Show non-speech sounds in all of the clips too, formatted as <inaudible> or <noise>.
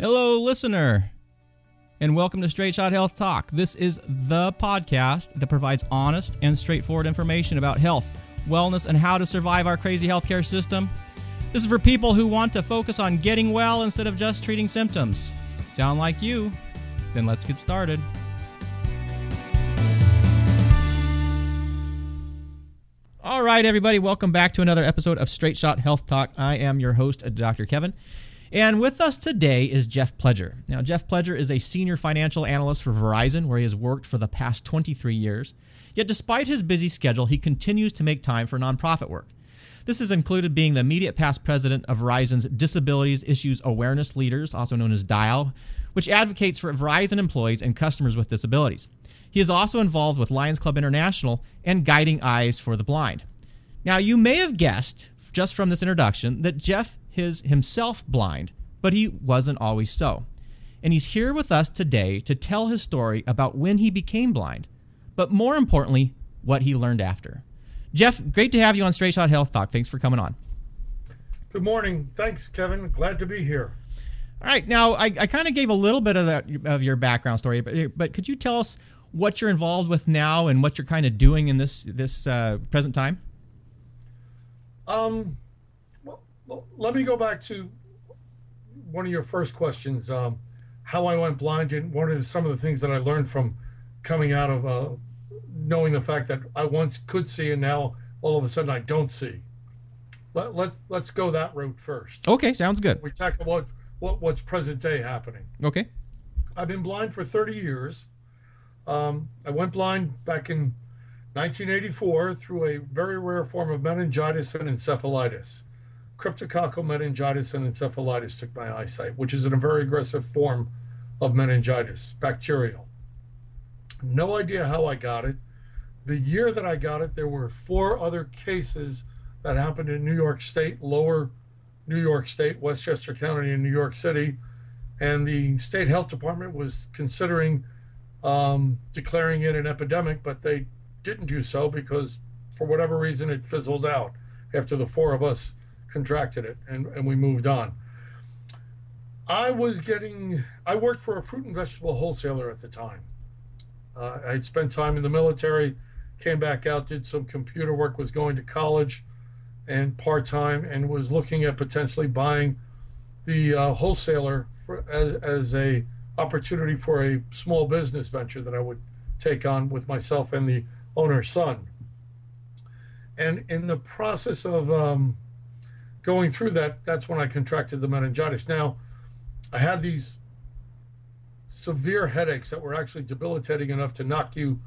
Hello, listener, and welcome to Straight Shot Health Talk. This is the podcast that provides honest and straightforward information about health, wellness, and how to survive our crazy healthcare system. This is for people who want to focus on getting well instead of just treating symptoms. Sound like you? Then let's get started. All right, everybody, welcome back to another episode of Straight Shot Health Talk. I am your host, Dr. Kevin. And with us today is Jeff Pledger. Now, Jeff Pledger is a senior financial analyst for Verizon, where he has worked for the past 23 years. Yet, despite his busy schedule, he continues to make time for nonprofit work. This has included being the immediate past president of Verizon's Disabilities Issues Awareness Leaders, also known as DIAL, which advocates for Verizon employees and customers with disabilities. He is also involved with Lions Club International and Guiding Eyes for the Blind. Now, you may have guessed just from this introduction that Jeff is himself blind, but he wasn't always so. And he's here with us today to tell his story about when he became blind, but more importantly, what he learned after. Jeff, great to have you on Straight Shot Health Talk. Thanks for coming on. Good morning. Thanks, Kevin. Glad to be here. All right. Now, I, I kind of gave a little bit of that of your background story, but, but could you tell us what you're involved with now and what you're kind of doing in this this uh, present time? Um, let me go back to one of your first questions. Um, how I went blind and one of some of the things that I learned from coming out of uh, knowing the fact that I once could see and now all of a sudden I don't see. Let, let's let's go that route first. Okay, sounds good. We tackle what, what what's present day happening. Okay. I've been blind for 30 years. Um, I went blind back in 1984 through a very rare form of meningitis and encephalitis. Cryptococcal meningitis and encephalitis took my eyesight, which is a very aggressive form of meningitis, bacterial. No idea how I got it. The year that I got it, there were four other cases that happened in New York State, lower New York State, Westchester County, and New York City. And the state health department was considering um, declaring it an epidemic, but they didn't do so because, for whatever reason, it fizzled out after the four of us contracted it and, and we moved on. I was getting, I worked for a fruit and vegetable wholesaler at the time. Uh, I had spent time in the military, came back out, did some computer work, was going to college and part time, and was looking at potentially buying the uh, wholesaler for, as, as a opportunity for a small business venture that I would take on with myself and the owner's son. And in the process of um, going through that, that's when I contracted the meningitis. Now, I had these severe headaches that were actually debilitating enough to knock you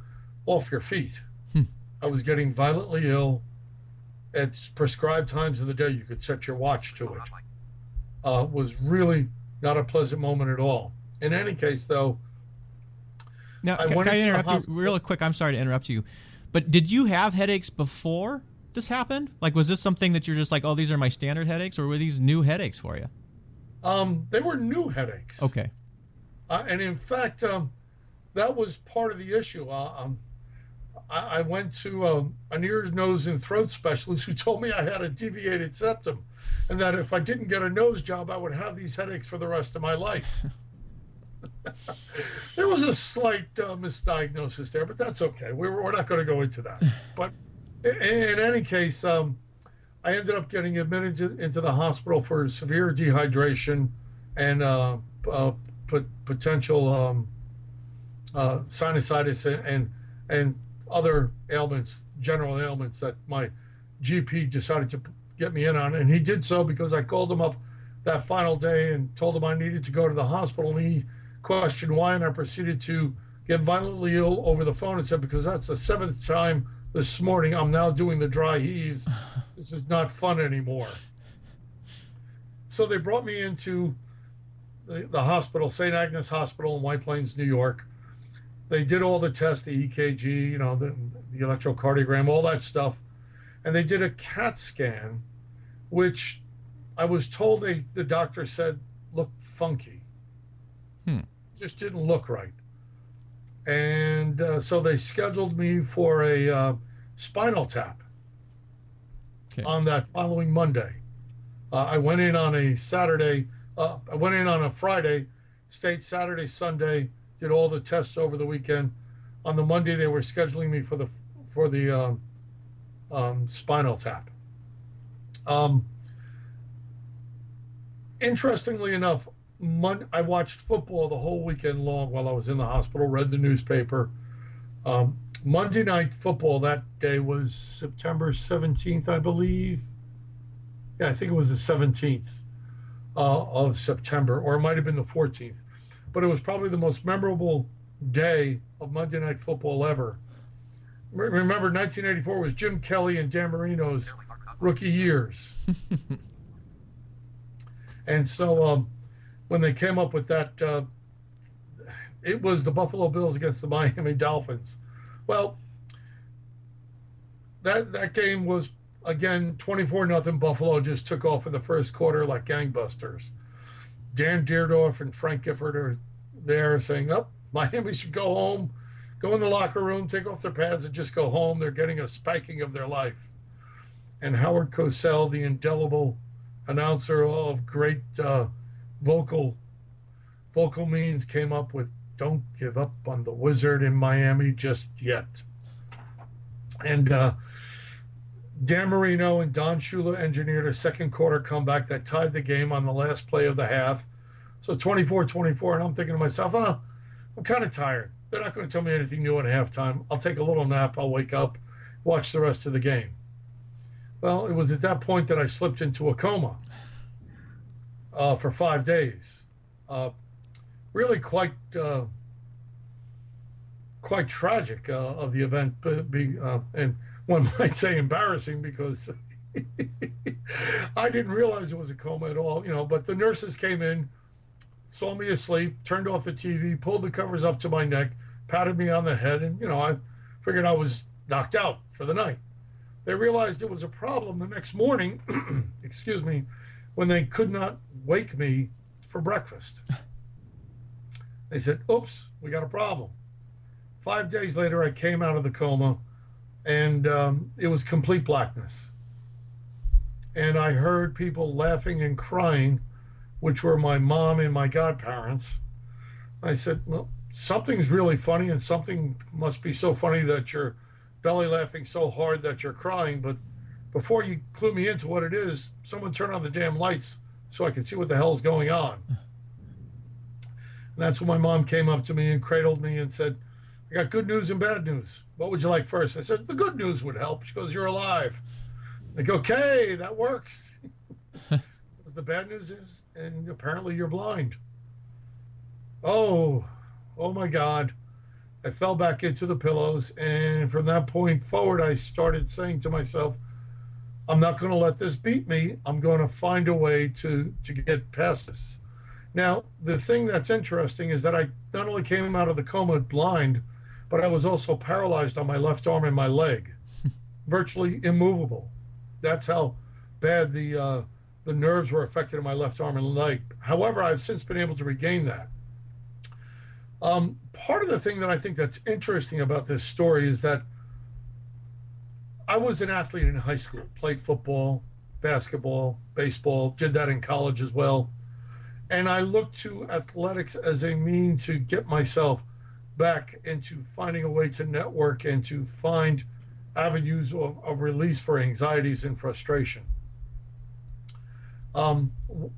off your feet. Hmm. I was getting violently ill at prescribed times of the day. You could set your watch to it. Uh, was really not a pleasant moment at all. In any case, though, now I can, can I interrupt you really quick? I'm sorry to interrupt you, but did you have headaches before this happened? Like, was this something that you're just like, oh, these are my standard headaches, or were these new headaches for you? Um, they were new headaches. Okay. Uh, and in fact, um, that was part of the issue. Uh, um, I, I, went to um, an ear, nose, and throat specialist who told me I had a deviated septum, and that if I didn't get a nose job, I would have these headaches for the rest of my life. <laughs> there was a slight uh, misdiagnosis there, but that's okay. We're, we're not going to go into that. But in, any case, um, I ended up getting admitted into the hospital for severe dehydration and uh, uh, potential um, uh, sinusitis and, and other ailments, general ailments that my GP decided to get me in on, and he did so because I called him up that final day and told him I needed to go to the hospital, and he questioned why, and I proceeded to get violently ill over the phone and said, because that's the seventh time this morning I'm now doing the dry heaves. This is not fun anymore. So they brought me into the, the hospital, St. Agnes Hospital in White Plains, New York. They did all the tests, the EKG, you know, the, the electrocardiogram, all that stuff. And they did a CAT scan, which I was told they, the doctor said looked funky. Hmm. Just didn't look right. And uh, so they scheduled me for a uh, spinal tap okay. on that following Monday. Uh, I went in on a Saturday Uh, I went in on a Friday, stayed Saturday, Sunday, did all the tests over the weekend. On the Monday, they were scheduling me for the for the um, um, spinal tap. Um, interestingly enough, Mon- I watched football the whole weekend long while I was in the hospital. Read the newspaper. Um, Monday night football that day was September 17th, I believe. Yeah, I think it was the 17th uh, of September, or it might have been the 14th. But it was probably the most memorable day of Monday night football ever. Remember, 1984 was Jim Kelly and Dan Marino's rookie years. <laughs> and so um, when they came up with that, uh, it was the Buffalo Bills against the <laughs> Miami Dolphins. Well, that that game was again 24 nothing. Buffalo just took off in the first quarter like gangbusters. Dan Dierdorf and Frank Gifford are there saying, "Up, oh, Miami should go home, go in the locker room, take off their pads, and just go home. They're getting a spiking of their life." And Howard Cosell, the indelible announcer of great uh, vocal vocal means, came up with don't give up on the Wizard in Miami just yet. And uh, Dan Marino and Don Shula engineered a second quarter comeback that tied the game on the last play of the half. So 24 24. And I'm thinking to myself, oh, I'm kind of tired. They're not going to tell me anything new at halftime. I'll take a little nap. I'll wake up, watch the rest of the game. Well, it was at that point that I slipped into a coma uh, for five days. Uh, really quite uh, quite tragic uh, of the event, be, uh, and one <laughs> might say embarrassing because <laughs> I didn't realize it was a coma at all. You know, but the nurses came in, saw me asleep, turned off the TV, pulled the covers up to my neck, patted me on the head, and you know, I figured I was knocked out for the night. They realized it was a problem the next morning. <clears throat> excuse me, when they could not wake me for breakfast. They said, oops, we got a problem. Five days later, I came out of the coma and um, it was complete blackness. And I heard people laughing and crying, which were my mom and my godparents. I said, well, something's really funny and something must be so funny that you're belly laughing so hard that you're crying. But before you clue me into what it is, someone turn on the damn lights so I can see what the hell's going on. And that's when my mom came up to me and cradled me and said, I got good news and bad news. What would you like first? I said, the good news would help. She goes, You're alive. I go, okay, that works. <laughs> the bad news is, and apparently you're blind. Oh, oh my God. I fell back into the pillows. And from that point forward, I started saying to myself, I'm not going to let this beat me. I'm going to find a way to, to get past this. Now, the thing that's interesting is that I not only came out of the coma blind, but I was also paralyzed on my left arm and my leg, <laughs> virtually immovable. That's how bad the uh, the nerves were affected in my left arm and leg. However, I've since been able to regain that. Um, part of the thing that I think that's interesting about this story is that I was an athlete in high school, played football, basketball, baseball, did that in college as well. And I looked to athletics as a mean to get myself back into finding a way to network and to find avenues of, of release for anxieties and frustration. Um, w-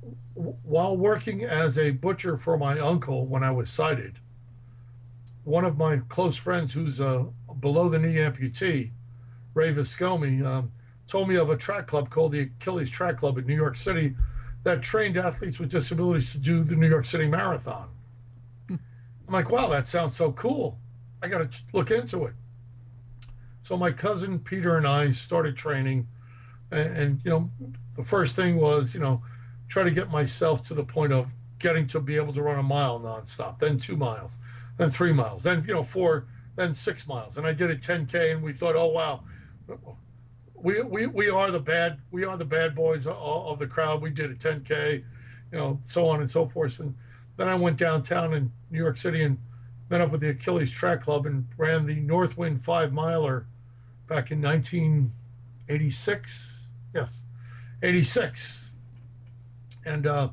while working as a butcher for my uncle when I was sighted, one of my close friends who's a below the knee amputee, Ray Viscomi, um, told me of a track club called the Achilles Track Club in New York City that trained athletes with disabilities to do the New York City Marathon. I'm like, wow, that sounds so cool. I got to look into it. So my cousin Peter and I started training, and, and, you know, the first thing was, you know, try to get myself to the point of getting to be able to run a mile nonstop, then two miles, then three miles, then you know four, then six miles, and I did a 10k, and we thought, oh wow, we, we, we are the bad we are the bad boys of, of, the crowd. We did a 10k, you know, so on and so forth. And then I went downtown in New York City and met up with the Achilles Track Club and ran the Northwind Five Miler back in 1986. Yes, 86. And uh,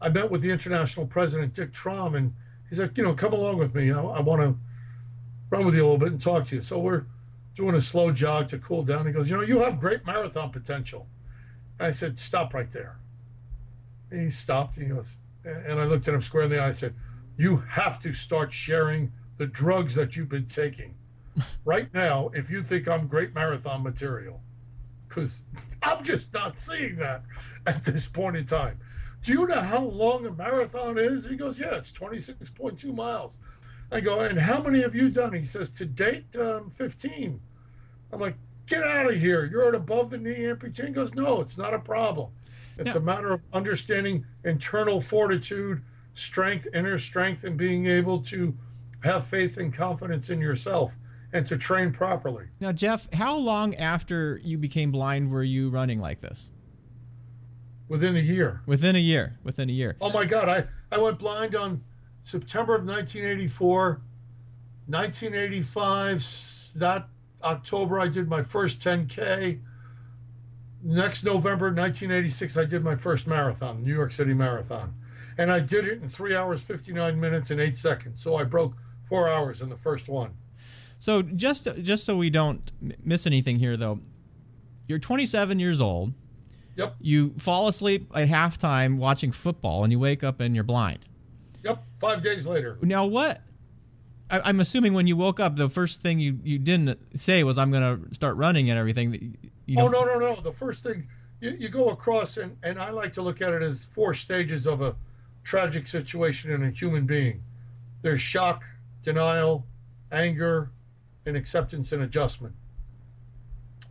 I met with the international president, Dick Traum, and he's like, you know, come along with me. I, I want to run with you a little bit and talk to you. So we're doing a slow jog to cool down. He goes, you know, you have great marathon potential. And I said, stop right there. And he stopped. He goes, and I looked at him square in the eye. I said, you have to start sharing the drugs that you've been taking <laughs> right now if you think I'm great marathon material. Because I'm just not seeing that <laughs> at this point in time. Do you know how long a marathon is? He goes, Yeah, it's 26.2 miles. I go, And how many have you done? He says, To date, um, 15. I'm like, Get out of here. You're an above the knee amputee. He goes, No, it's not a problem. It's a matter of understanding internal fortitude, strength, inner strength, and being able to have faith and confidence in yourself and to train properly. Now, Jeff, how long after you became blind were you running like this? Within a year. Within a year. Within a year. Oh my God! I I went blind on September of 1984. 1985. That October, I did my first 10K. Next November, 1986, I did my first marathon, New York City Marathon, and I did it in three hours, 59 minutes, and eight seconds. So I broke four hours in the first one. So just just so we don't miss anything here, though, you're 27 years old. Yep. You fall asleep at halftime watching football, and you wake up and you're blind. Yep. Five days later. Now what? I, am assuming when you woke up, the first thing you, you didn't say was, "I'm going to start running and everything." You know, oh no no no! The first thing you, you go across, and and I like to look at it as four stages of a tragic situation in a human being. There's shock, denial, anger, and acceptance and adjustment.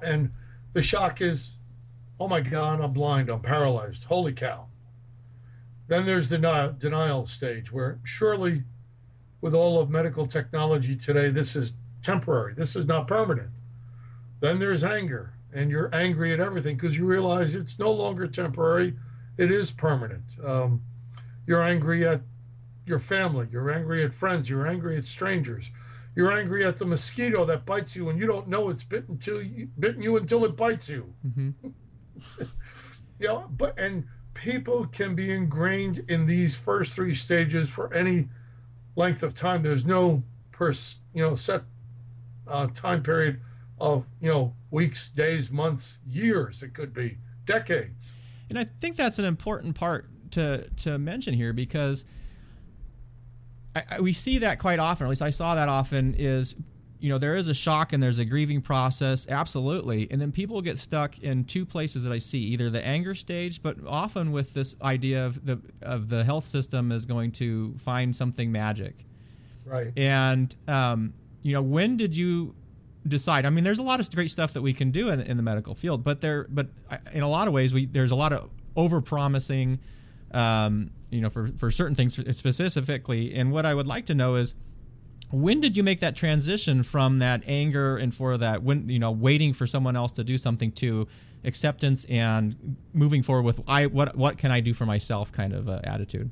And the shock is, oh my God, I'm blind, I'm paralyzed. Holy cow. Then there's the denial, denial stage where surely, with all of medical technology today, this is temporary, this is not permanent. Then there's anger, and you're angry at everything because you realize it's no longer temporary, it is permanent. Um, you're angry at your family, you're angry at friends, you're angry at strangers you're angry at the mosquito that bites you, and you don't know it's bitten to bitten you until it bites you. Mm-hmm. <laughs> you know, but and people can be ingrained in these first three stages for any length of time. There's no pers, you know, set uh, time period of you know weeks, days, months, years. It could be decades. And I think that's an important part to to mention here because I, I, we see that quite often. At least I saw that often. Is you know there is a shock and there's a grieving process, absolutely, and then people get stuck in two places that I see: either the anger stage, but often with this idea of the of the health system is going to find something magic, right? And um, you know, when did you decide? I mean, there's a lot of great stuff that we can do in, in the medical field, but there, but in a lot of ways, we there's a lot of over promising. Um, you know, for, for certain things specifically. And what I would like to know is, when did you make that transition from that anger and for that when you know waiting for someone else to do something to acceptance and moving forward with I what what can I do for myself kind of uh, attitude?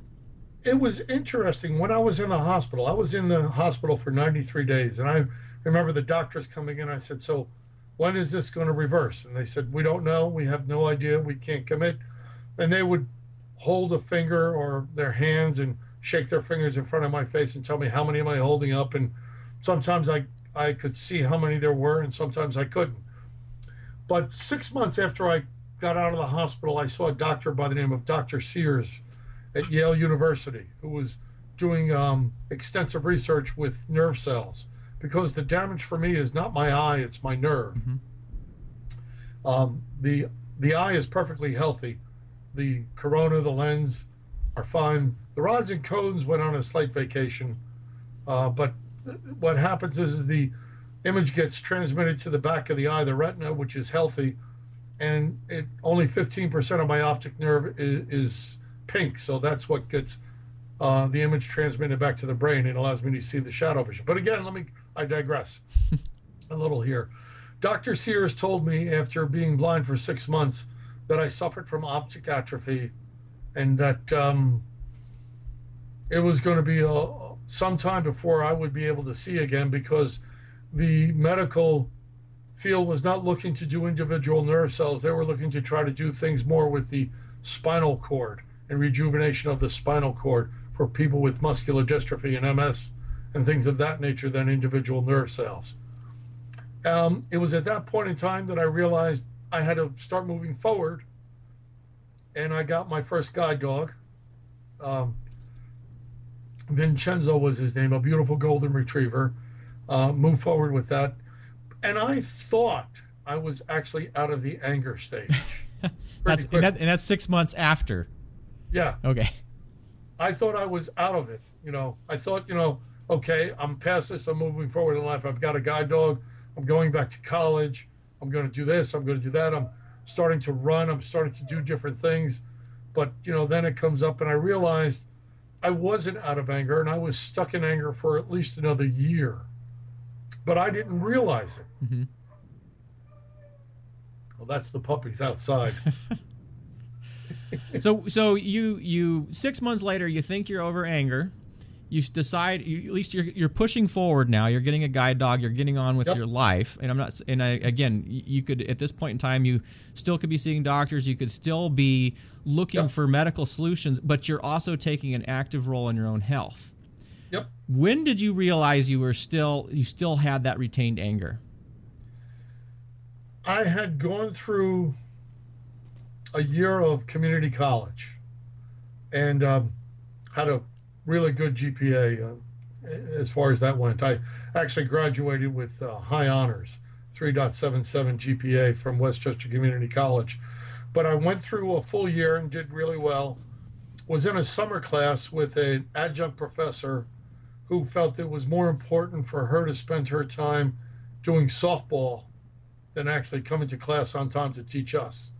It was interesting when I was in the hospital. I was in the hospital for 93 days, and I remember the doctors coming in. I said, "So, when is this going to reverse?" And they said, "We don't know. We have no idea. We can't commit." And they would hold a finger or their hands and shake their fingers in front of my face and tell me how many am I holding up. And sometimes I, I could see how many there were, and sometimes I couldn't. But six months after I got out of the hospital, I saw a doctor by the name of Dr. Sears at Yale University who was doing um, extensive research with nerve cells because the damage for me is not my eye, it's my nerve. Mm-hmm. Um, the, the eye is perfectly healthy the corona, the lens are fine. The rods and cones went on a slight vacation, uh, but what happens is, is the image gets transmitted to the back of the eye, the retina, which is healthy, and it only 15% of my optic nerve is, is pink, so that's what gets uh, the image transmitted back to the brain and allows me to see the shadow vision. But again, let me I digress <laughs> a little here. Dr. Sears told me after being blind for six months that I suffered from optic atrophy and that um, it was going to be a, some time before I would be able to see again because the medical field was not looking to do individual nerve cells. They were looking to try to do things more with the spinal cord and rejuvenation of the spinal cord for people with muscular dystrophy and MS and things of that nature than individual nerve cells. Um, it was at that point in time that I realized I had to start moving forward, and I got my first guide dog. Um, Vincenzo was his name, a beautiful golden retriever. Uh, moved forward with that, and I thought I was actually out of the anger stage. <laughs> that's and, that, and that's six months after. Yeah. Okay. I thought I was out of it. You know, I thought, you know, okay, I'm past this. I'm moving forward in life. I've got a guide dog. I'm going back to college. I'm going to do this. I'm going to do that. I'm starting to run. I'm starting to do different things. But, you know, then it comes up and I realized I wasn't out of anger and I was stuck in anger for at least another year. But I didn't realize it. Mm-hmm. Well, that's the puppies outside. <laughs> <laughs> so so you you 6 months later you think you're over anger you decide you, at least you're you're pushing forward now. You're getting a guide dog. You're getting on with yep. your life. And i'm not and I, again you could at this point in time you still could be seeing doctors. You could still be looking yep. for medical solutions but you're also taking an active role in your own health. Yep. When did you realize you were still you still had that retained anger? I had gone through a year of community college and um, had a really good GPA uh, as far as that went. I actually graduated with uh, high honors, 3.77 GPA from Westchester Community College. But I went through a full year and did really well. Was in a summer class with an adjunct professor who felt it was more important for her to spend her time doing softball than actually coming to class on time to teach us.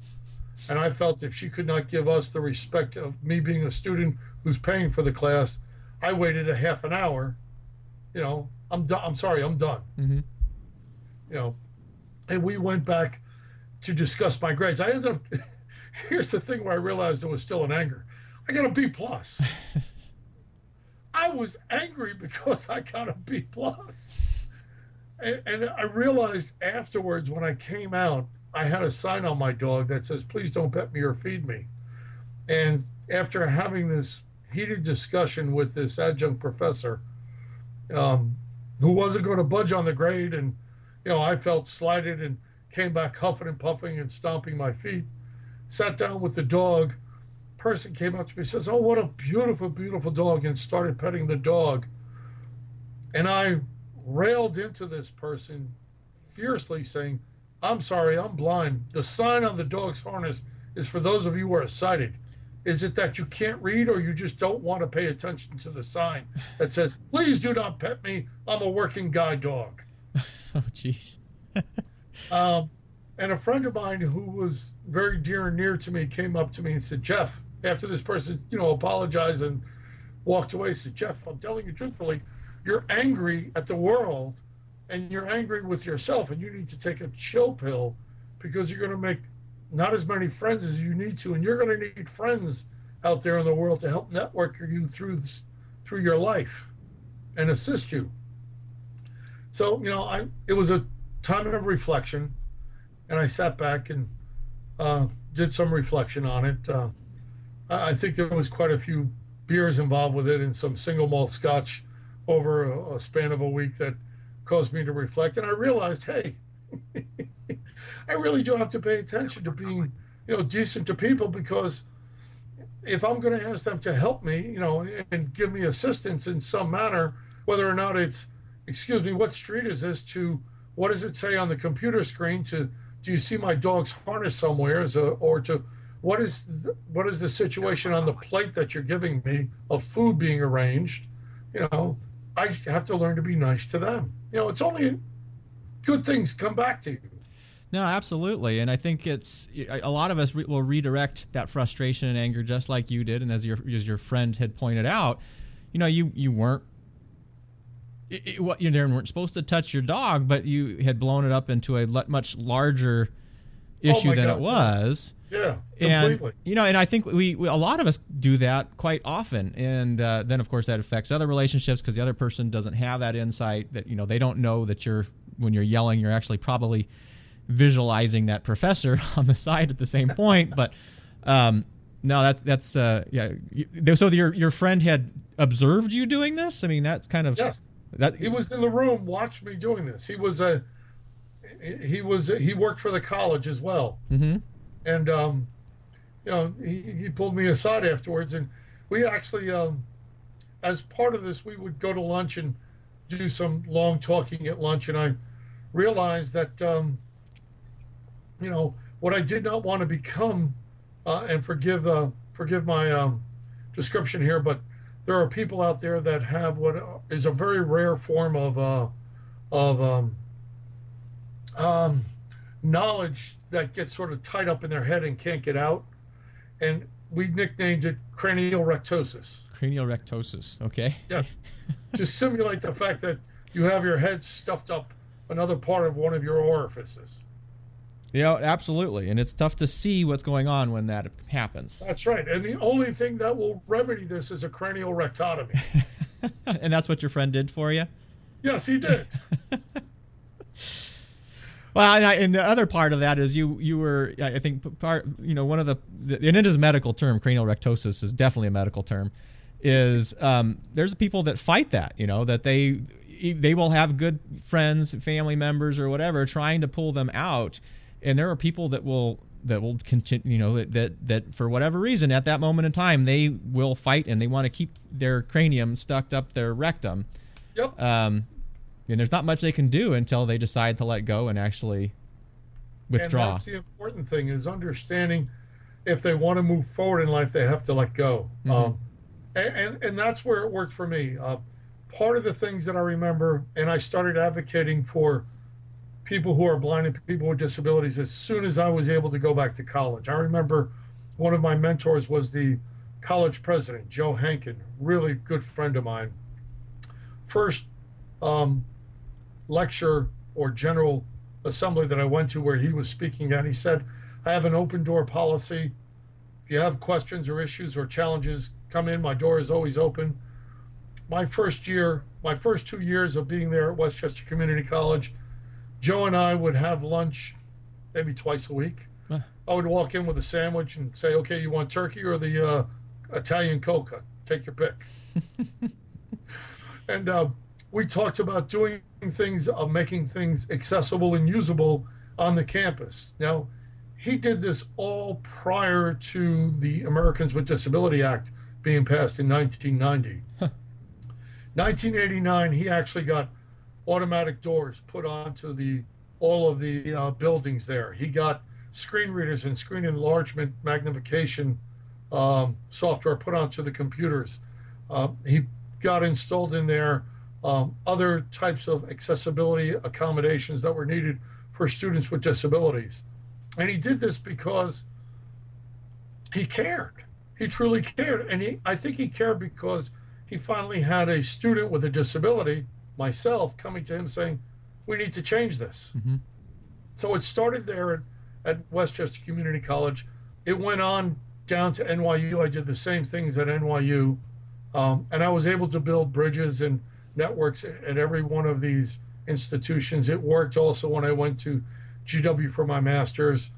And I felt if she could not give us the respect of me being a student who's paying for the class, I waited a half an hour. You know, I'm done. I'm sorry, I'm done. Mm-hmm. You know, and we went back to discuss my grades. I ended up. <laughs> here's the thing where I realized it was still in anger. I got a B plus. <laughs> I was angry because I got a B plus. And, and I realized afterwards when I came out, I had a sign on my dog that says, "Please don't pet me or feed me." And after having this heated discussion with this adjunct professor um, who wasn't going to budge on the grade. And, you know, I felt slighted and came back huffing and puffing and stomping my feet. Sat down with the dog. Person came up to me says, Oh, what a beautiful, beautiful dog, and started petting the dog. And I railed into this person fiercely, saying, I'm sorry, I'm blind. The sign on the dog's harness is for those of you who are sighted. Is it that you can't read or you just don't want to pay attention to the sign that says, please do not pet me? I'm a working guide dog. <laughs> oh, jeez. <laughs> um, and a friend of mine who was very dear and near to me came up to me and said, Jeff, after this person, you know, apologized and walked away, said, Jeff, I'm telling you truthfully, you're angry at the world and you're angry with yourself and you need to take a chill pill because you're going to make not as many friends as you need to, and you're going to need friends out there in the world to help network you through through your life and assist you. So you know, I it was a time of reflection, and I sat back and uh, did some reflection on it. Uh, I think there was quite a few beers involved with it and some single malt scotch over a, a span of a week that caused me to reflect, and I realized, hey. <laughs> I really do have to pay attention to being, you know, decent to people because if I'm going to ask them to help me, you know, and give me assistance in some manner, whether or not it's, excuse me, what street is this to, what does it say on the computer screen to, do you see my dog's harness somewhere, as a, or to, what is the, what is the situation on the plate that you're giving me of food being arranged? You know, I have to learn to be nice to them. You know, it's only good things come back to you. No, absolutely, and I think it's a lot of us re- will redirect that frustration and anger just like you did, and as your as your friend had pointed out, you know, you you weren't it, what you weren't supposed to touch your dog, but you had blown it up into a much larger issue oh than God. it was. Yeah, completely. And you know, and I think we, we a lot of us do that quite often, and uh, then of course that affects other relationships because the other person doesn't have that insight that you know they don't know that you're when you're yelling you're actually probably visualizing that professor <laughs> on the side at the same point. But um, No, that's that's uh, yeah. So your your friend had observed you doing this. I mean, that's kind of yes. That he was in the room, watched me doing this. He was a he was he worked for the college as well, mm-hmm. and um, you know he, he pulled me aside afterwards, and we actually um, as part of this we would go to lunch and do some long talking at lunch, and I realized that um, you know what I did not want to become, uh, and forgive uh, forgive my um, description here, but there are people out there that have what is a very rare form of uh, of um, um, knowledge that gets sort of tied up in their head and can't get out, and we nicknamed it cranial rectosis. Cranial rectosis. Okay. Yeah. <laughs> to simulate the fact that you have your head stuffed up another part of one of your orifices. Yeah, absolutely. And it's tough to see what's going on when that happens. That's right. And the only thing that will remedy this is a cranial rectotomy. <laughs> and that's what your friend did for you? Yes, he did. <laughs> well, and, I, and, the other part of that is you you were I think part you know one of the, the and it is a medical term cranial rectosis is definitely a medical term is um, there's people that fight that you know that they they will have good friends family members or whatever trying to pull them out and there are people that will that will continue you know that, that that for whatever reason at that moment in time they will fight and they want to keep their cranium stuck up their rectum. Yep. Um and there's not much they can do until they decide to let go and actually withdraw. And that's the important thing is understanding if they want to move forward in life they have to let go. Mm-hmm. um, and, and, and that's where it worked for me. Uh, part of the things that i remember and i started advocating for people who are blind and people with disabilities as soon as I was able to go back to college. I remember one of my mentors was the college president, Joe Hankin, really good friend of mine. First um, lecture or general assembly that I went to where he was speaking at, he said, I have an open door policy. If you have questions or issues or challenges, come in. My door is always open. My first year, my first two years of being there at Westchester Community College, Joe and I would have lunch maybe twice a week. Huh. I would walk in with a sandwich and say, "Okay, you want turkey or the uh, Italian coca? Take your pick." <laughs> and uh, we talked about doing things, of uh, making things accessible and usable on the campus. Now, he did this all prior to the Americans with Disability Act being passed in 1990. Huh. 1989, he actually got automatic doors put onto the all of the uh, buildings there. He got screen readers and screen enlargement magnification um, software put onto the computers. Uh, he got installed in there um, other types of accessibility accommodations that were needed for students with disabilities. And he did this because he cared. He truly cared. And he, I think he cared because he finally had a student with a disability myself coming to him saying, we need to change this. Mm-hmm. So it started there at, at Westchester Community College. It went on down to NYU. I did the same things at NYU. Um, and I was able to build bridges and networks at every one of these institutions. It worked also when I went to GW for my master's.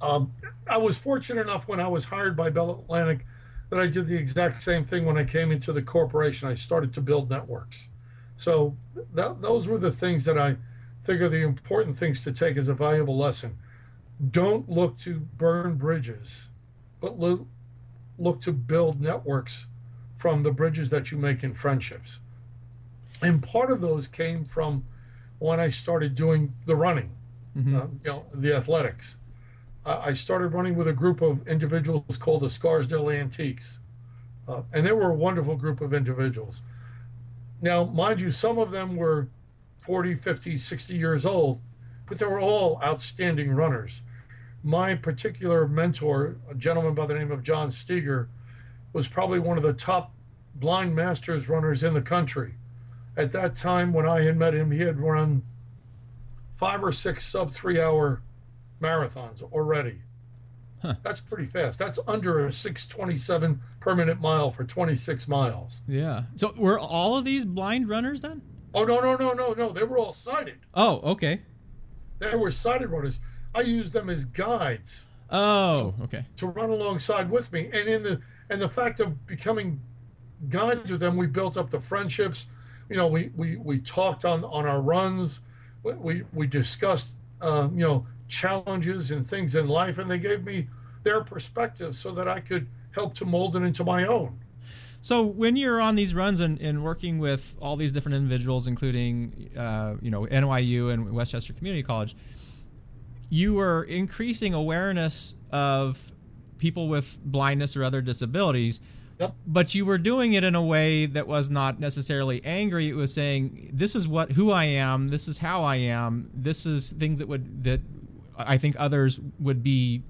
Um, I was fortunate enough when I was hired by Bell Atlantic that I did the exact same thing when I came into the corporation. I started to build networks. So those were the things that I think are the important things to take as a valuable lesson. Don't look to burn bridges, but look, look to build networks from the bridges that you make in friendships. And part of those came from when I started doing the running, mm-hmm. uh, you know, the athletics. I started running with a group of individuals called the Scarsdale Antiques. Uh, and they were a wonderful group of individuals. Now, mind you, some of them were 40, 50, 60 years old, but they were all outstanding runners. My particular mentor, a gentleman by the name of John Steger, was probably one of the top blind masters runners in the country. At that time, when I had met him, he had run five or six sub three hour marathons already. Huh. That's pretty fast. That's under a 627 per minute mile for 26 miles. Yeah. So were all of these blind runners then? Oh, no, no, no, no, no. They were all sighted. Oh, okay. They were sighted runners. I used them as guides. Oh, okay. To run alongside with me, and in the and the fact of becoming guides with them, we built up the friendships. You know, we we we talked on on our runs. We we, we discussed uh, you know challenges and things in life, and they gave me their perspective so that I could help to mold it into my own. So when you're on these runs and, and working with all these different individuals, including uh, you know NYU and Westchester Community College, you were increasing awareness of people with blindness or other disabilities. Yep. But you were doing it in a way that was not necessarily angry. It was saying, "This is what who I am. This is how I am. This is things that would that I think others would be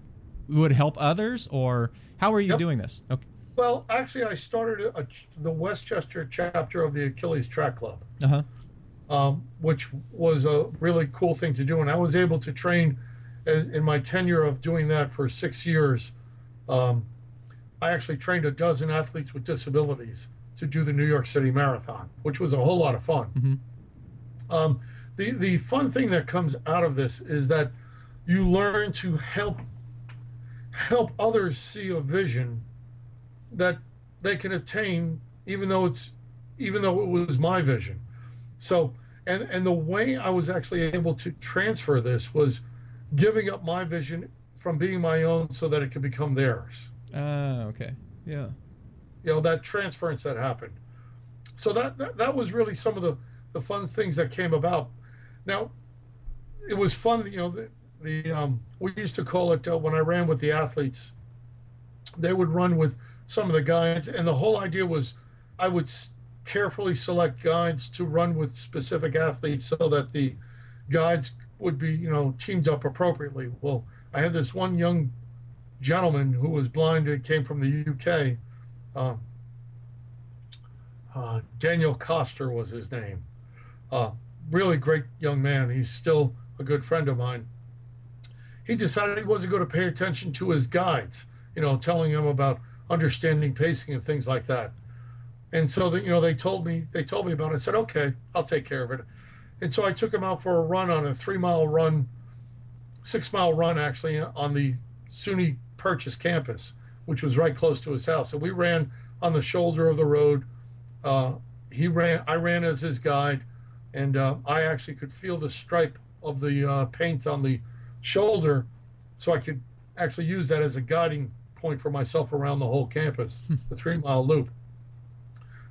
would help others." Or how are you Yep. doing this? Okay. Well, actually, I started a, a, the Westchester chapter of the Achilles Track Club. Uh huh. um, which was a really cool thing to do. And I was able to train in in my tenure of doing that for six years. Um, I actually trained a dozen athletes with disabilities to do the New York City Marathon, which was a whole lot of fun. Mhm. Um, the the fun thing that comes out of this is that you learn to help help others see a vision that they can attain, even though it's even though it was my vision. So, and and the way I was actually able to transfer this was giving up my vision from being my own so that it could become theirs. Ah, okay. Yeah. You know, that transference that happened. So that that, that was really some of the the fun things that came about. Now, it was fun. You know, the, um, we used to call it uh, when I ran with the athletes. They would run with some of the guides, and the whole idea was I would carefully select guides to run with specific athletes so that the guides would be, you know, teamed up appropriately. Well, I had this one young gentleman who was blind and came from the UK. Uh, uh, Daniel Coster was his name. Uh, really great young man. He's still a good friend of mine. He decided he wasn't going to pay attention to his guides, you know, telling him about understanding pacing and things like that. And so that you know, they told me they told me about it. I said, okay, I'll take care of it. And so I took him out for a run on a three mile run, six mile run actually on the SUNY Purchase campus, which was right close to his house. And we ran on the shoulder of the road. Uh, he ran, I ran as his guide, and uh, I actually could feel the stripe of the uh, paint on the shoulder, so I could actually use that as a guiding point for myself around the whole campus, the three mile loop.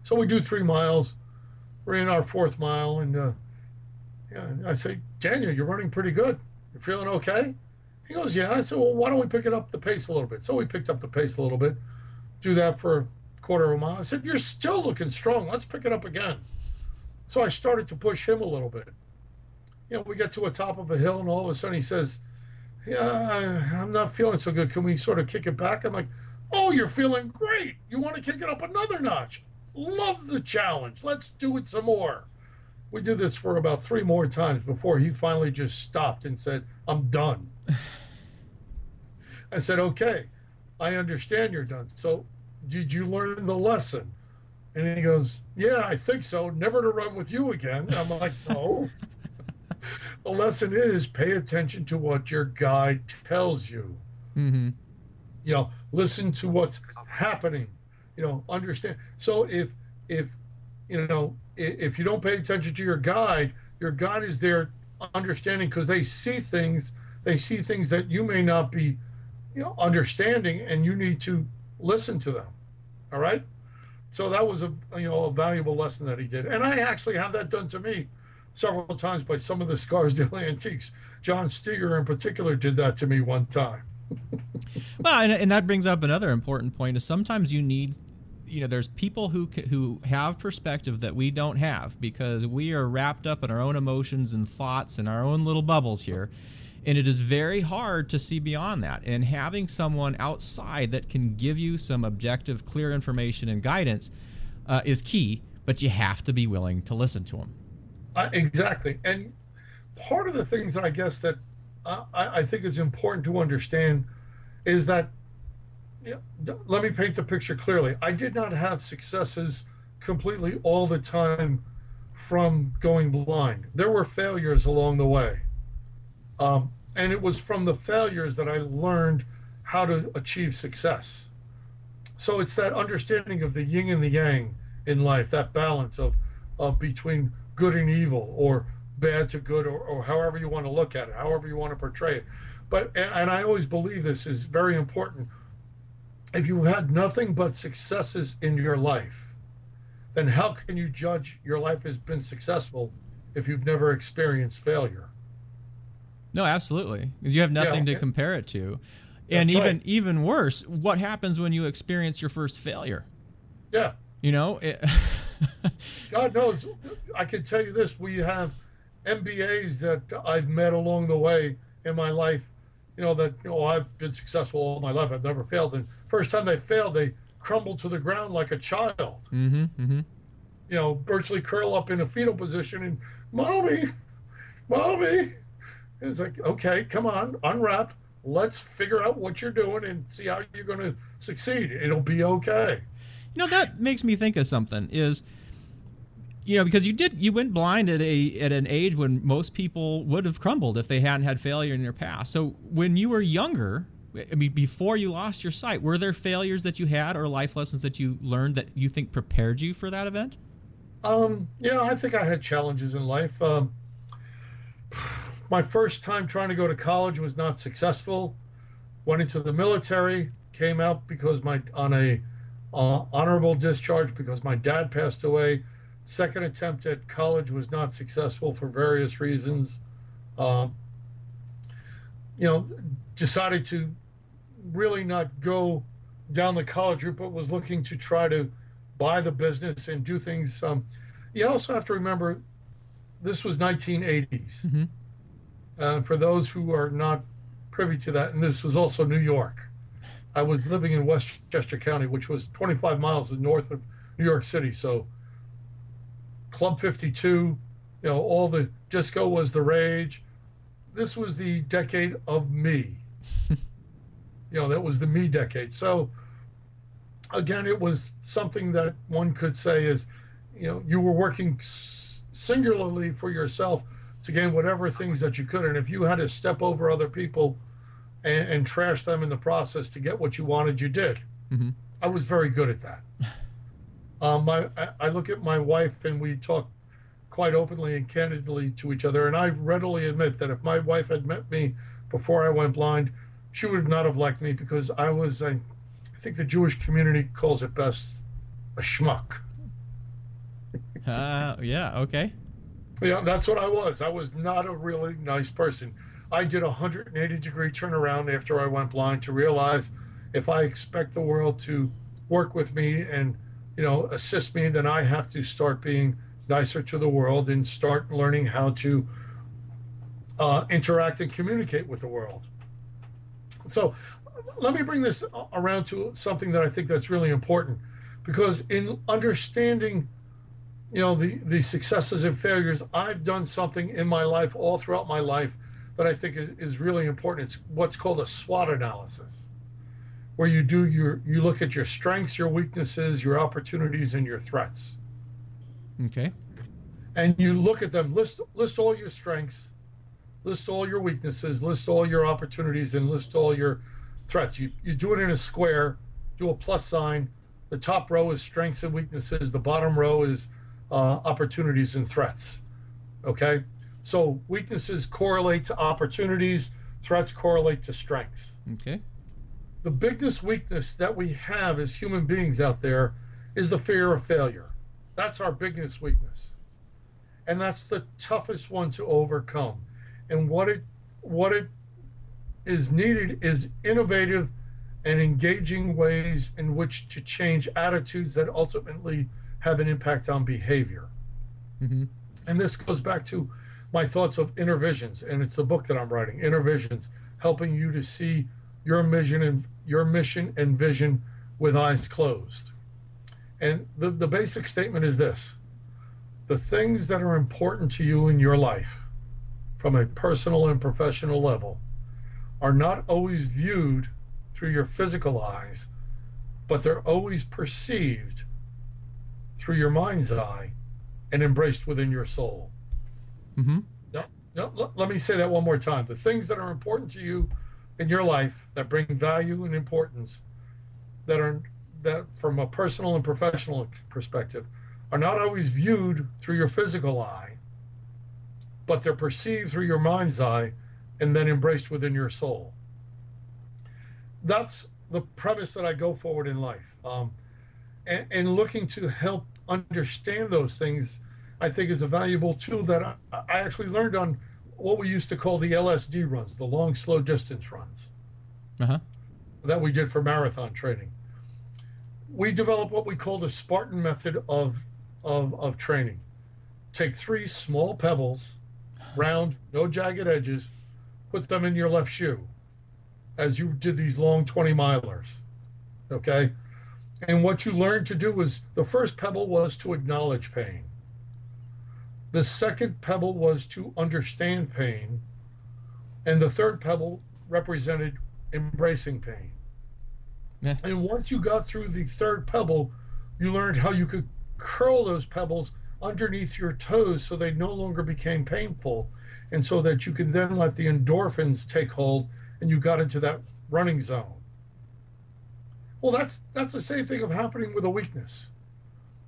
So we do three miles. We're in our fourth mile, and uh, yeah, I say, Daniel, you're running pretty good. You're feeling okay? He goes, Yeah. I said, Well, why don't we pick it up the pace a little bit? So we picked up the pace a little bit, do that for a quarter of a mile. I said, You're still looking strong. Let's pick it up again. So I started to push him a little bit. You know, we get to a top of a hill, and all of a sudden he says, Yeah, I'm not feeling so good. Can we sort of kick it back? I'm like, Oh, you're feeling great. You want to kick it up another notch. Love the challenge. Let's do it some more. We did this for about three more times before he finally just stopped and said, I'm done. I said, Okay, I understand you're done. So, did you learn the lesson? And he goes, Yeah, I think so. Never to run with you again. I'm like, No. <laughs> the lesson is pay attention to what your guide tells you. Mm-hmm. You know, listen to what's happening. You know, understand. So if if you know if you don't pay attention to your guide, your guide is there understanding because they see things. They see things that you may not be, you know, understanding, and you need to listen to them. All right. So that was a you know a valuable lesson that he did, and I actually had that done to me several times by some of the Scarsdale <laughs> antiques. John Steger in particular did that to me one time. <laughs> Well, and, and that brings up another important point: is sometimes you need, you know, there's people who who have perspective that we don't have because we are wrapped up in our own emotions and thoughts and our own little bubbles here, and it is very hard to see beyond that. And having someone outside that can give you some objective, clear information and guidance uh, is key. But you have to be willing to listen to them. Uh, exactly. And part of the things that I guess that I, I think is important to understand is that, you know, let me paint the picture clearly. I did not have successes completely all the time from going blind. There were failures along the way. Um, and it was from the failures that I learned how to achieve success. So it's that understanding of the yin and the yang in life, that balance of, of between good and evil or bad to good or, or however you want to look at it, however you want to portray it. But and, and I always believe this is very important. If you had nothing but successes in your life, then how can you judge your life has been successful if you've never experienced failure? No, absolutely, because you have nothing yeah. to compare it to. And That's even right. even worse, what happens when you experience your first failure? Yeah. You know, it <laughs> <laughs> God knows. I can tell you this: we have MBAs that I've met along the way in my life. You know that you know I've been successful all my life. I've never failed. And first time they failed, they crumble to the ground like a child. Mm-hmm, mm-hmm. You know, virtually curl up in a fetal position and, mommy, mommy. And it's like, okay, come on, unwrap. Let's figure out what you're doing and see how you're going to succeed. It'll be okay. You know, that makes me think of something is you know because you did you went blind at a at an age when most people would have crumbled if they hadn't had failure in their past. So when you were younger, I mean before you lost your sight, were there failures that you had or life lessons that you learned that you think prepared you for that event? Um, yeah, I think I had challenges in life. Um, <sighs> my first time trying to go to college was not successful. Went into the military, came out because my on a uh, honorable discharge because my dad passed away. Second attempt at college was not successful for various reasons. Um, you know, decided to really not go down the college route, but was looking to try to buy the business and do things. Um, you also have to remember this was 1980s. Mm-hmm. Uh, for those who are not privy to that, and this was also New York. I was living in Westchester County, which was 25 miles north of New York City. So, Club 52, you know, all the disco was the rage. This was the decade of me. <laughs> you know, that was the me decade. So, again, it was something that one could say is, you know, you were working singularly for yourself to gain whatever things that you could. And if you had to step over other people, and, and trash them in the process to get what you wanted, you did. Mm-hmm. I was very good at that. <sighs> Um, my, I look at my wife and we talk quite openly and candidly to each other. And I readily admit that if my wife had met me before I went blind, she would not have liked me because I was, I, I think the Jewish community calls it best, a schmuck. uh, yeah, okay. Yeah, that's what I was. I was not a really nice person. I did a 180 degree turnaround after I went blind to realize if I expect the world to work with me and you know assist me, then I have to start being nicer to the world and start learning how to uh, interact and communicate with the world. So let me bring this around to something that I think that's really important because in understanding you know the the successes and failures i've done something in my life all throughout my life that I think is, is really important. It's what's called a SWOT analysis, where you do your you look at your strengths, your weaknesses, your opportunities, and your threats. Okay. And you look at them, list list all your strengths, list all your weaknesses, list all your opportunities, and list all your threats. You you do it in a square, do a plus sign. The top row is strengths and weaknesses. The bottom row is uh, opportunities and threats. Okay. So weaknesses correlate to opportunities, threats correlate to strengths. Okay. The biggest weakness that we have as human beings out there is the fear of failure. That's our biggest weakness. And that's the toughest one to overcome. And what it what it is needed is innovative and engaging ways in which to change attitudes that ultimately have an impact on behavior. Mm-hmm. And this goes back to my thoughts of inner visions, and it's the book that I'm writing, Inner Visions, helping you to see your mission and your mission and vision with eyes closed. And the, the basic statement is this the things that are important to you in your life from a personal and professional level are not always viewed through your physical eyes, but they're always perceived through your mind's eye and embraced within your soul. Mm-hmm. No, no, let me say that one more time. The things that are important to you in your life that bring value and importance that are that from a personal and professional perspective are not always viewed through your physical eye but they're perceived through your mind's eye and then embraced within your soul that's the premise that i go forward in life um, and, and, looking to help understand those things i think is a valuable tool that I, I actually learned on what we used to call the lsd runs the long slow distance runs uh-huh. that we did for marathon training we developed what we call the Spartan method of, of, of training. Take three small pebbles, round, no jagged edges, put them in your left shoe as you did these long 20 milers. Okay? And what you learned to do was the first pebble was to acknowledge pain. The second pebble was to understand pain. And the third pebble represented embracing pain. Yeah. And once you got through the third pebble, you learned how you could curl those pebbles underneath your toes so they no longer became painful. And so that you can then let the endorphins take hold and you got into that running zone. Well, that's that's the same thing of happening with a weakness.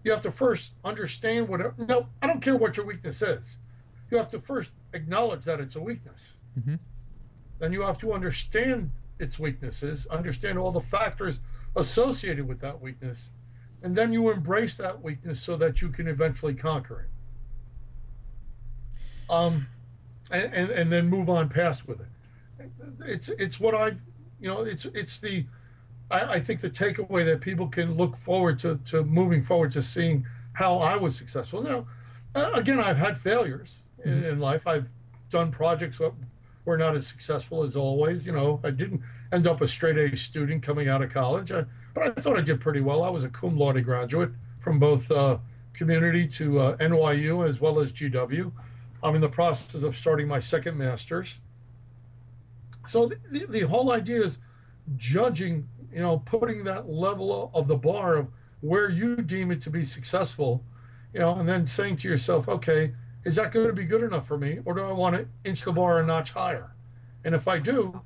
You have to first understand what. It, no, I don't care what your weakness is. You have to first acknowledge that it's a weakness. Mm-hmm. Then you have to understand its weaknesses, understand all the factors associated with that weakness, and then you embrace that weakness so that you can eventually conquer it. Um, and, and, and then move on past with it. It's it's what I've you know it's it's the I, I think the takeaway that people can look forward to to moving forward to seeing how I was successful. Now, again, I've had failures in, mm-hmm. in life. I've done projects that were not as successful as always. You know, I didn't end up a straight A student coming out of college, I, but I thought I did pretty well. I was a cum laude graduate from both uh, community to uh, NYU as well as GW. I'm in the process of starting my second master's. So the, the whole idea is judging, you know, putting that level of the bar of where you deem it to be successful, you know, and then saying to yourself, okay, is that going to be good enough for me, or do I want to inch the bar a notch higher? And if I do,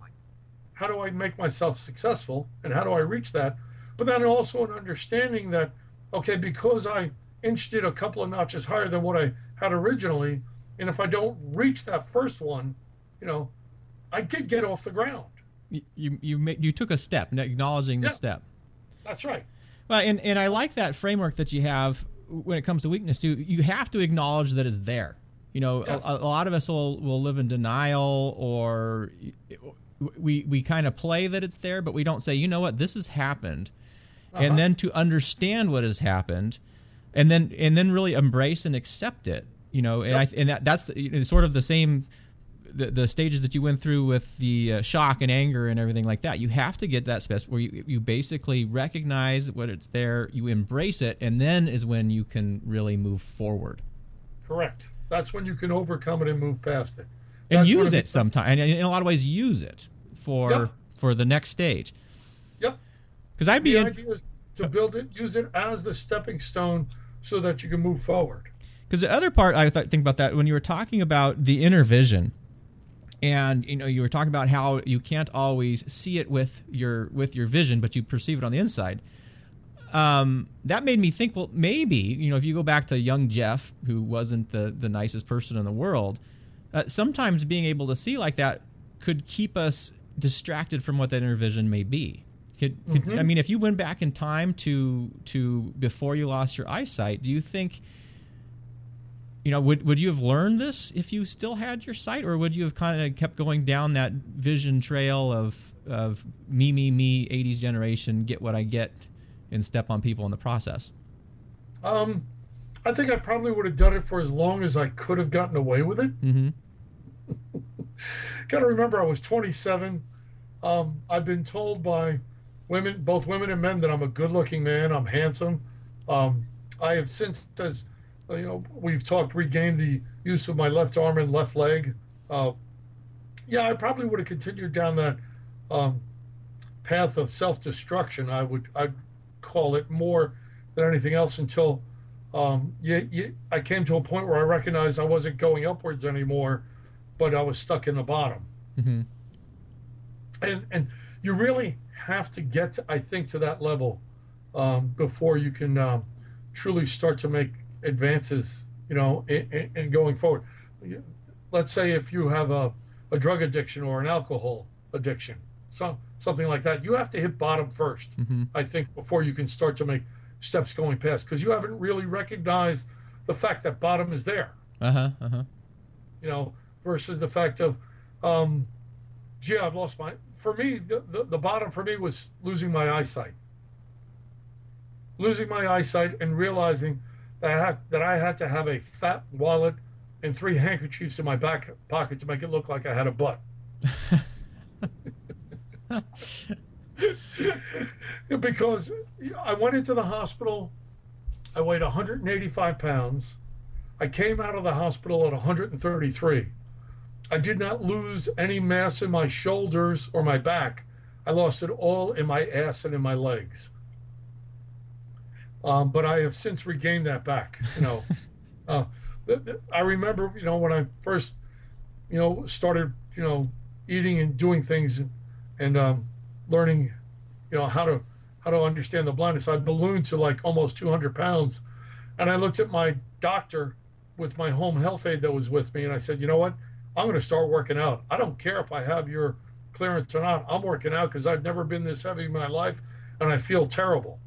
how do I make myself successful, and how do I reach that? But then also an understanding that, okay, because I inched it a couple of notches higher than what I had originally, and if I don't reach that first one, you know, I did get off the ground. You you you, you took a step, acknowledging the yeah, step. That's right. Well, and and I like that framework that you have when it comes to weakness too, you have to acknowledge that it's there. You know, yes. a, a, lot of us will, will live in denial or we we kind of play that it's there, but we don't say, you know what, this has happened, uh-huh. and then to understand what has happened, and then and then really embrace and accept it. You know, and yep. I and that, that's the, sort of the same the, the stages that you went through with the uh, shock and anger and everything like that, you have to get that space where you, you basically recognize what it's there, you embrace it, and then is when you can really move forward. Correct. That's when you can overcome it and move past it. That's and use it sometimes, and in a lot of ways, use it for yep. for the next stage. Yep. Because I'd be the in, idea is to build it, use it as the stepping stone, so that you can move forward. Because the other part I th- think about that when you were talking about the inner vision, and you know you were talking about how you can't always see it with your with your vision but you perceive it on the inside um, that made me think well maybe you know if you go back to young jeff who wasn't the the nicest person in the world uh, sometimes being able to see like that could keep us distracted from what that inner vision may be could, could mm-hmm. i mean if you went back in time to to before you lost your eyesight do you think you know, would would you have learned this if you still had your sight, or would you have kind of kept going down that vision trail of of me, me, me, '80s generation, get what I get, and step on people in the process? Um, I think I probably would have done it for as long as I could have gotten away with it. Mm-hmm. <laughs> Got to remember, I was 27. Um, I've been told by women, both women and men, that I'm a good-looking man. I'm handsome. Um, I have since, as you know, we've talked regain the use of my left arm and left leg. Uh, yeah, I probably would have continued down that um, path of self-destruction. I would I'd call it more than anything else until um, yeah, yeah, I came to a point where I recognized I wasn't going upwards anymore, but I was stuck in the bottom. Mm-hmm. and and you really have to get, to, I think, to that level um, before you can um, truly start to make advances. You know, in, in, in, going forward. Let's say if you have a, a drug addiction or an alcohol addiction, some something like that, you have to hit bottom 1st mm-hmm. I think, before you can start to make steps going past because you haven't really recognized the fact that bottom is there. Uh huh. Uh huh. You know, versus the fact of, um, gee, I've lost my. For me, the, the, the bottom for me was losing my eyesight. Losing my eyesight and realizing that I, had, that I had to have a fat wallet and three handkerchiefs in my back pocket to make it look like I had a butt. <laughs> because I went into the hospital. I weighed 185 pounds. I came out of the hospital at 133. I did not lose any mass in my shoulders or my back. I lost it all in my ass and in my legs. Um, but I have since regained that back. You know, <laughs> uh, I remember, you know, when I first, you know, started, you know, eating and doing things and um, learning, you know, how to how to understand the blindness. I ballooned to like almost 200 pounds, and I looked at my doctor with my home health aide that was with me, and I said, you know what? I'm going to start working out. I don't care if I have your clearance or not. I'm working out because I've never been this heavy in my life, and I feel terrible.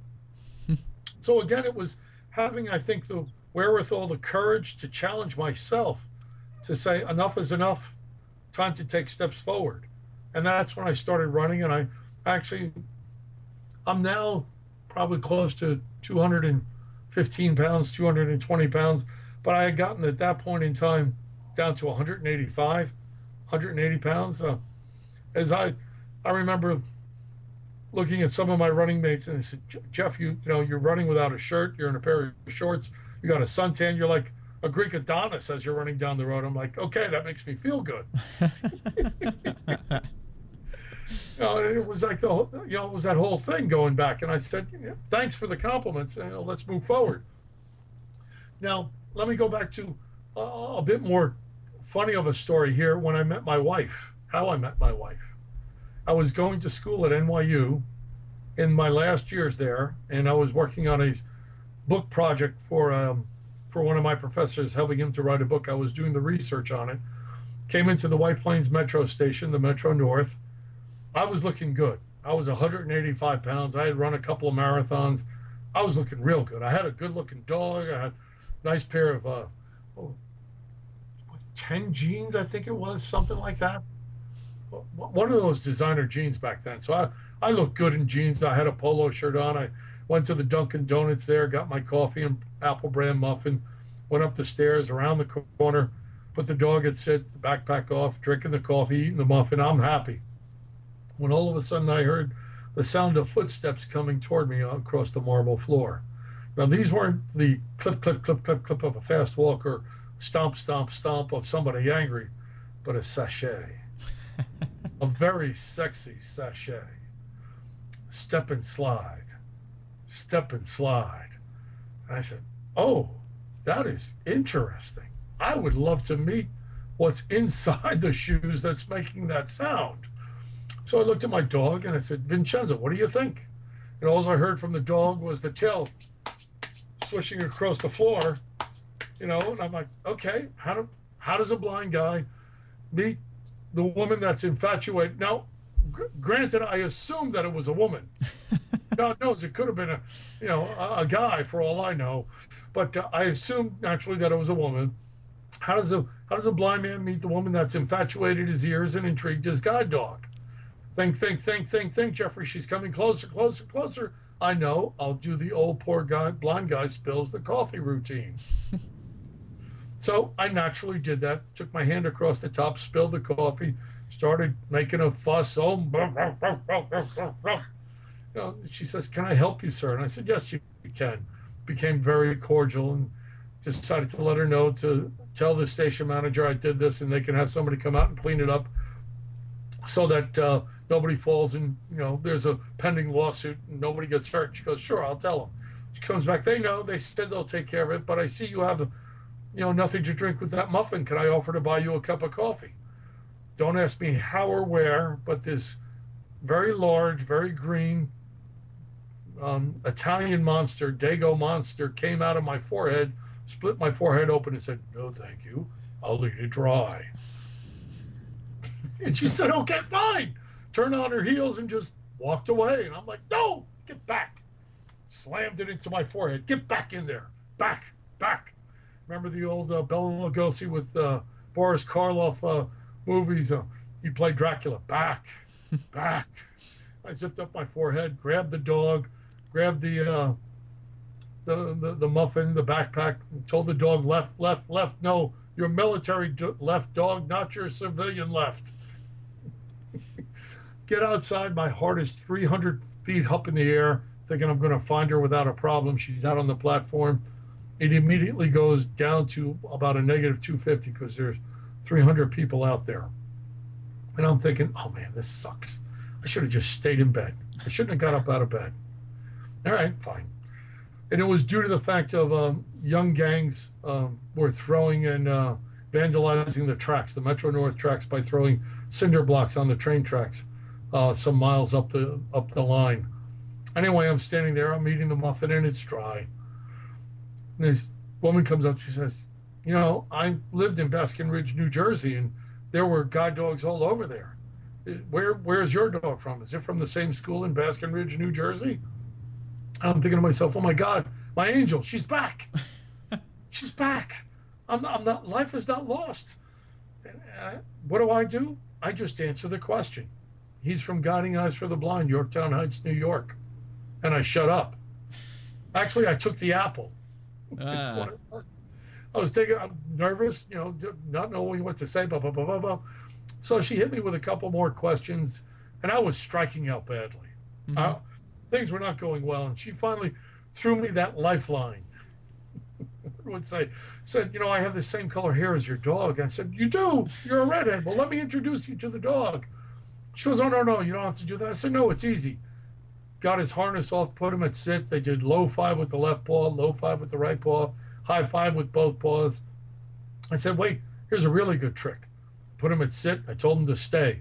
So again, it was having, I think, the wherewithal, the courage to challenge myself, to say enough is enough, time to take steps forward, and that's when I started running, and I actually, I'm now probably close to 215 pounds, 220 pounds, but I had gotten at that point in time down to 185, 180 pounds. Uh, as I, I remember looking at some of my running mates and I said, Jeff, you, you know, you're running without a shirt, you're in a pair of shorts, you got a suntan, you're like a Greek Adonis as you're running down the road. I'm like, okay, that makes me feel good. <laughs> you know, it was like the whole, you know, it was that whole thing going back. And I said, thanks for the compliments. And, you know, let's move forward. Now, let me go back to uh, a bit more funny of a story here when I met my wife, how I met my wife. I was going to school at NYU in my last years there, and I was working on a book project for um, for one of my professors, helping him to write a book. I was doing the research on it. Came into the White Plains Metro Station, the Metro North, I was looking good. I was 185 pounds. I had run a couple of marathons. I was looking real good. I had a good looking dog. I had a nice pair of uh, oh, 10 jeans, I think it was, something like that. One of those designer jeans back then. So I, I looked good in jeans. I had a polo shirt on. I went to the Dunkin' Donuts there, got my coffee and apple bran muffin, went up the stairs around the corner, put the dog at sit, the backpack off, drinking the coffee, eating the muffin. I'm happy when all of a sudden I heard the sound of footsteps coming toward me across the marble floor. Now, these weren't the clip, clip, clip, clip, clip of a fast walker, stomp, stomp, stomp of somebody angry, but a sashay. A very sexy sashay. Step and slide. Step and slide. And I said, Oh, that is interesting. I would love to meet what's inside the shoes that's making that sound. So I looked at my dog and I said, Vincenzo, what do you think? And all I heard from the dog was the tail swishing across the floor, you know, and I'm like, okay, how do how does a blind guy meet the woman that's infatuated? Now, gr- granted, I assumed that it was a woman. <laughs> God knows it could have been a, you know, a, a guy for all I know, but uh, I assumed naturally that it was a woman. How does a how does a blind man meet the woman that's infatuated his ears and intrigued his guide dog? Think, think, think, think, think, Jeffrey. She's coming closer, closer, closer. I know. I'll do the old poor guy, blind guy spills the coffee routine. So I naturally did that. Took my hand across the top, spilled the coffee, started making a fuss. Oh, you know, she says, "Can I help you, sir?" And I said, "Yes, you can." Became very cordial and decided to let her know to tell the station manager I did this, and they can have somebody come out and clean it up, so that. Uh, nobody falls and you know there's a pending lawsuit and nobody gets hurt she goes sure i'll tell them she comes back they know they said they'll take care of it but i see you have you know nothing to drink with that muffin can i offer to buy you a cup of coffee don't ask me how or where but this very large, very green um, Italian monster, Dago monster, came out of my forehead, split my forehead open, and said, "No, thank you. I'll leave it dry." and she said, "Okay, fine." Turned on her heels and just walked away. And I'm like, "No, get back!" Slammed it into my forehead. Get back in there. Back, back. Remember the old uh, Bela Lugosi with uh, Boris Karloff uh, movies? Uh, he played Dracula. Back, <laughs> back. I zipped up my forehead, grabbed the dog, grabbed the, uh, the, the the muffin, the backpack, told the dog left, left, left. No, your military do- left dog, not your civilian left. <laughs> Get outside. My heart is 300 feet up in the air, thinking I'm going to find her without a problem. She's out on the platform. It immediately goes down to about a negative 250 because there's 300 people out there. And I'm thinking, oh man, this sucks. I should have just stayed in bed. I shouldn't have got up out of bed. All right, fine. And it was due to the fact of um, young gangs um, were throwing and uh, vandalizing the tracks, the Metro North tracks, by throwing cinder blocks on the train tracks, uh, some miles up the up the line. Anyway, I'm standing there. I'm eating the muffin, and it's dry. And this woman comes up. She says, "You know, I lived in Basking Ridge, New Jersey, and there were guide dogs all over there. Where where's your dog from? Is it from the same school in Basking Ridge, New Jersey?" I'm thinking to myself, "Oh my God, my angel, she's back. <laughs> she's back. I'm not, I'm not. Life is not lost." And, uh, what do I do? I just answer the question. He's from Guiding Eyes for the Blind, Yorktown Heights, New York, and I shut up. Actually, I took the apple. Ah. I was taking, I'm nervous, you know, not knowing what to say, blah, blah, blah, blah, blah. So she hit me with a couple more questions, and I was striking out badly. Mhm. Uh, things were not going well, and she finally threw me that lifeline. <laughs> would say, said, you know, I have the same color hair as your dog. I said, you do. You're a redhead. Well, let me introduce you to the dog. She goes, oh no, no, you don't have to do that. I said, no, it's easy. Got his harness off, put him at sit. They did low five with the left paw, low five with the right paw, high five with both paws. I said, wait, here's a really good trick. Put him at sit. I told him to stay.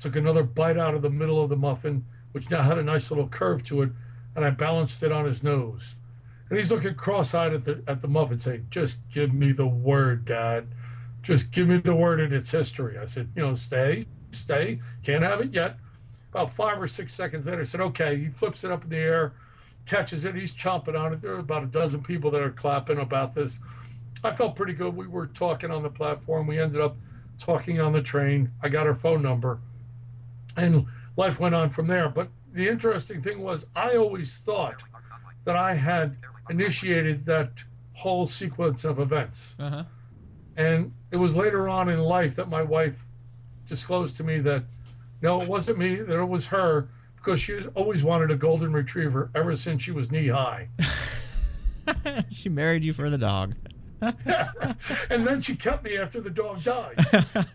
Took another bite out of the middle of the muffin, which now had a nice little curve to it, and I balanced it on his nose. And he's looking cross-eyed at the at the muffin, saying, "Just give me the word, Dad. Just give me the word in its history." I said, "You know, stay, stay. Can't have it yet." About five or six seconds later, said, "Okay." He flips it up in the air, catches it. He's chomping on it. There are about a dozen people that are clapping about this. I felt pretty good. We were talking on the platform. We ended up talking on the train. I got her phone number, and life went on from there. But the interesting thing was, I always thought that I had initiated that whole sequence of events. Uh-huh. And it was later on in life that my wife disclosed to me that no, it wasn't me, that it was her, because she always wanted a golden retriever ever since she was knee high. <laughs> she married you for the dog. <laughs> and then she kept me after the dog died.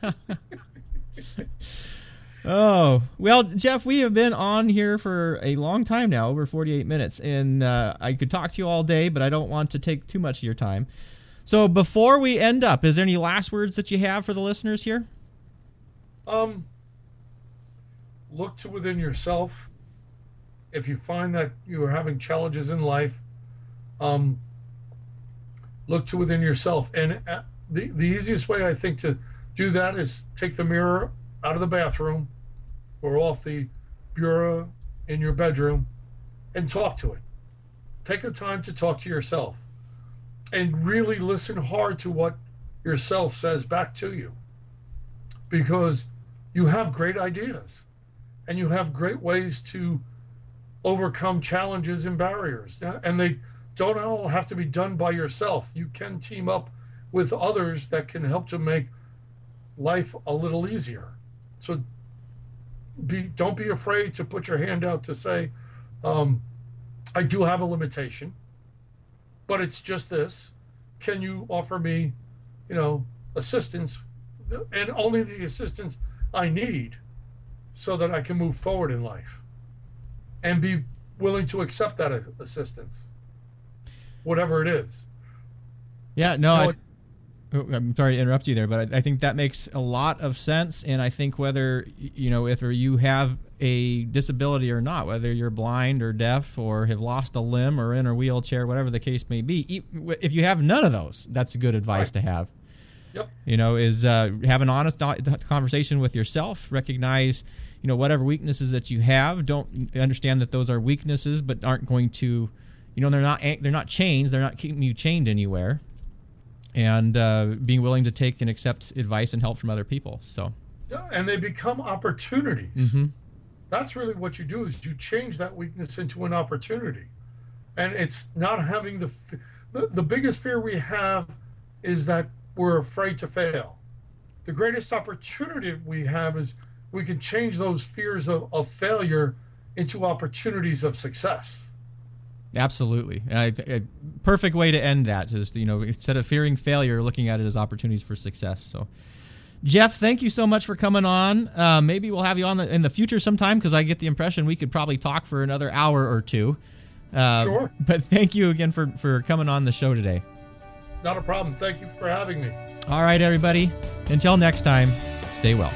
<laughs> Oh, well, Jeff, we have been on here for a long time now, over 48 minutes, and uh, I could talk to you all day, but I don't want to take too much of your time. So before we end up, is there any last words that you have for the listeners here? Um, look to within yourself. If you find that you are having challenges in life, um, look to within yourself. And uh, the, the easiest way I think to do that is take the mirror out of the bathroom or off the bureau in your bedroom and talk to it. Take the time to talk to yourself and really listen hard to what yourself says back to you because you have great ideas and you have great ways to overcome challenges and barriers. And they don't all have to be done by yourself. You can team up with others that can help to make life a little easier. So be don't be afraid to put your hand out to say, um, I do have a limitation, but it's just this. Can you offer me, you know, assistance and only the assistance I need so that I can move forward in life and be willing to accept that assistance, whatever it is. Yeah, no, No, I, it- Oh, I'm sorry to interrupt you there, but I, I think that makes a lot of sense. And I think whether you know if you have a disability or not, whether you're blind or deaf or have lost a limb or in a wheelchair, whatever the case may be, if you have none of those, that's good advice right. to have. Yep. You know, is uh, have an honest conversation with yourself. Recognize, you know, whatever weaknesses that you have. Don't understand that those are weaknesses, but aren't going to, you know, they're not they're not chains. They're not keeping you chained anywhere and uh, being willing to take and accept advice and help from other people. So, yeah, and they become opportunities. Mm-hmm. That's really what you do is you change that weakness into an opportunity, and it's not having the the, the biggest fear we have is that we're afraid to fail. The greatest opportunity we have is we can change those fears of, of failure into opportunities of success. Absolutely, and I, a perfect way to end that. Just you know, instead of fearing failure, looking at it as opportunities for success. So, Jeff, thank you so much for coming on. Uh, maybe we'll have you on the, in the future sometime because I get the impression we could probably talk for another hour or two. Uh, sure. But thank you again for for coming on the show today. Not a problem. Thank you for having me. All right, everybody. Until next time, stay well.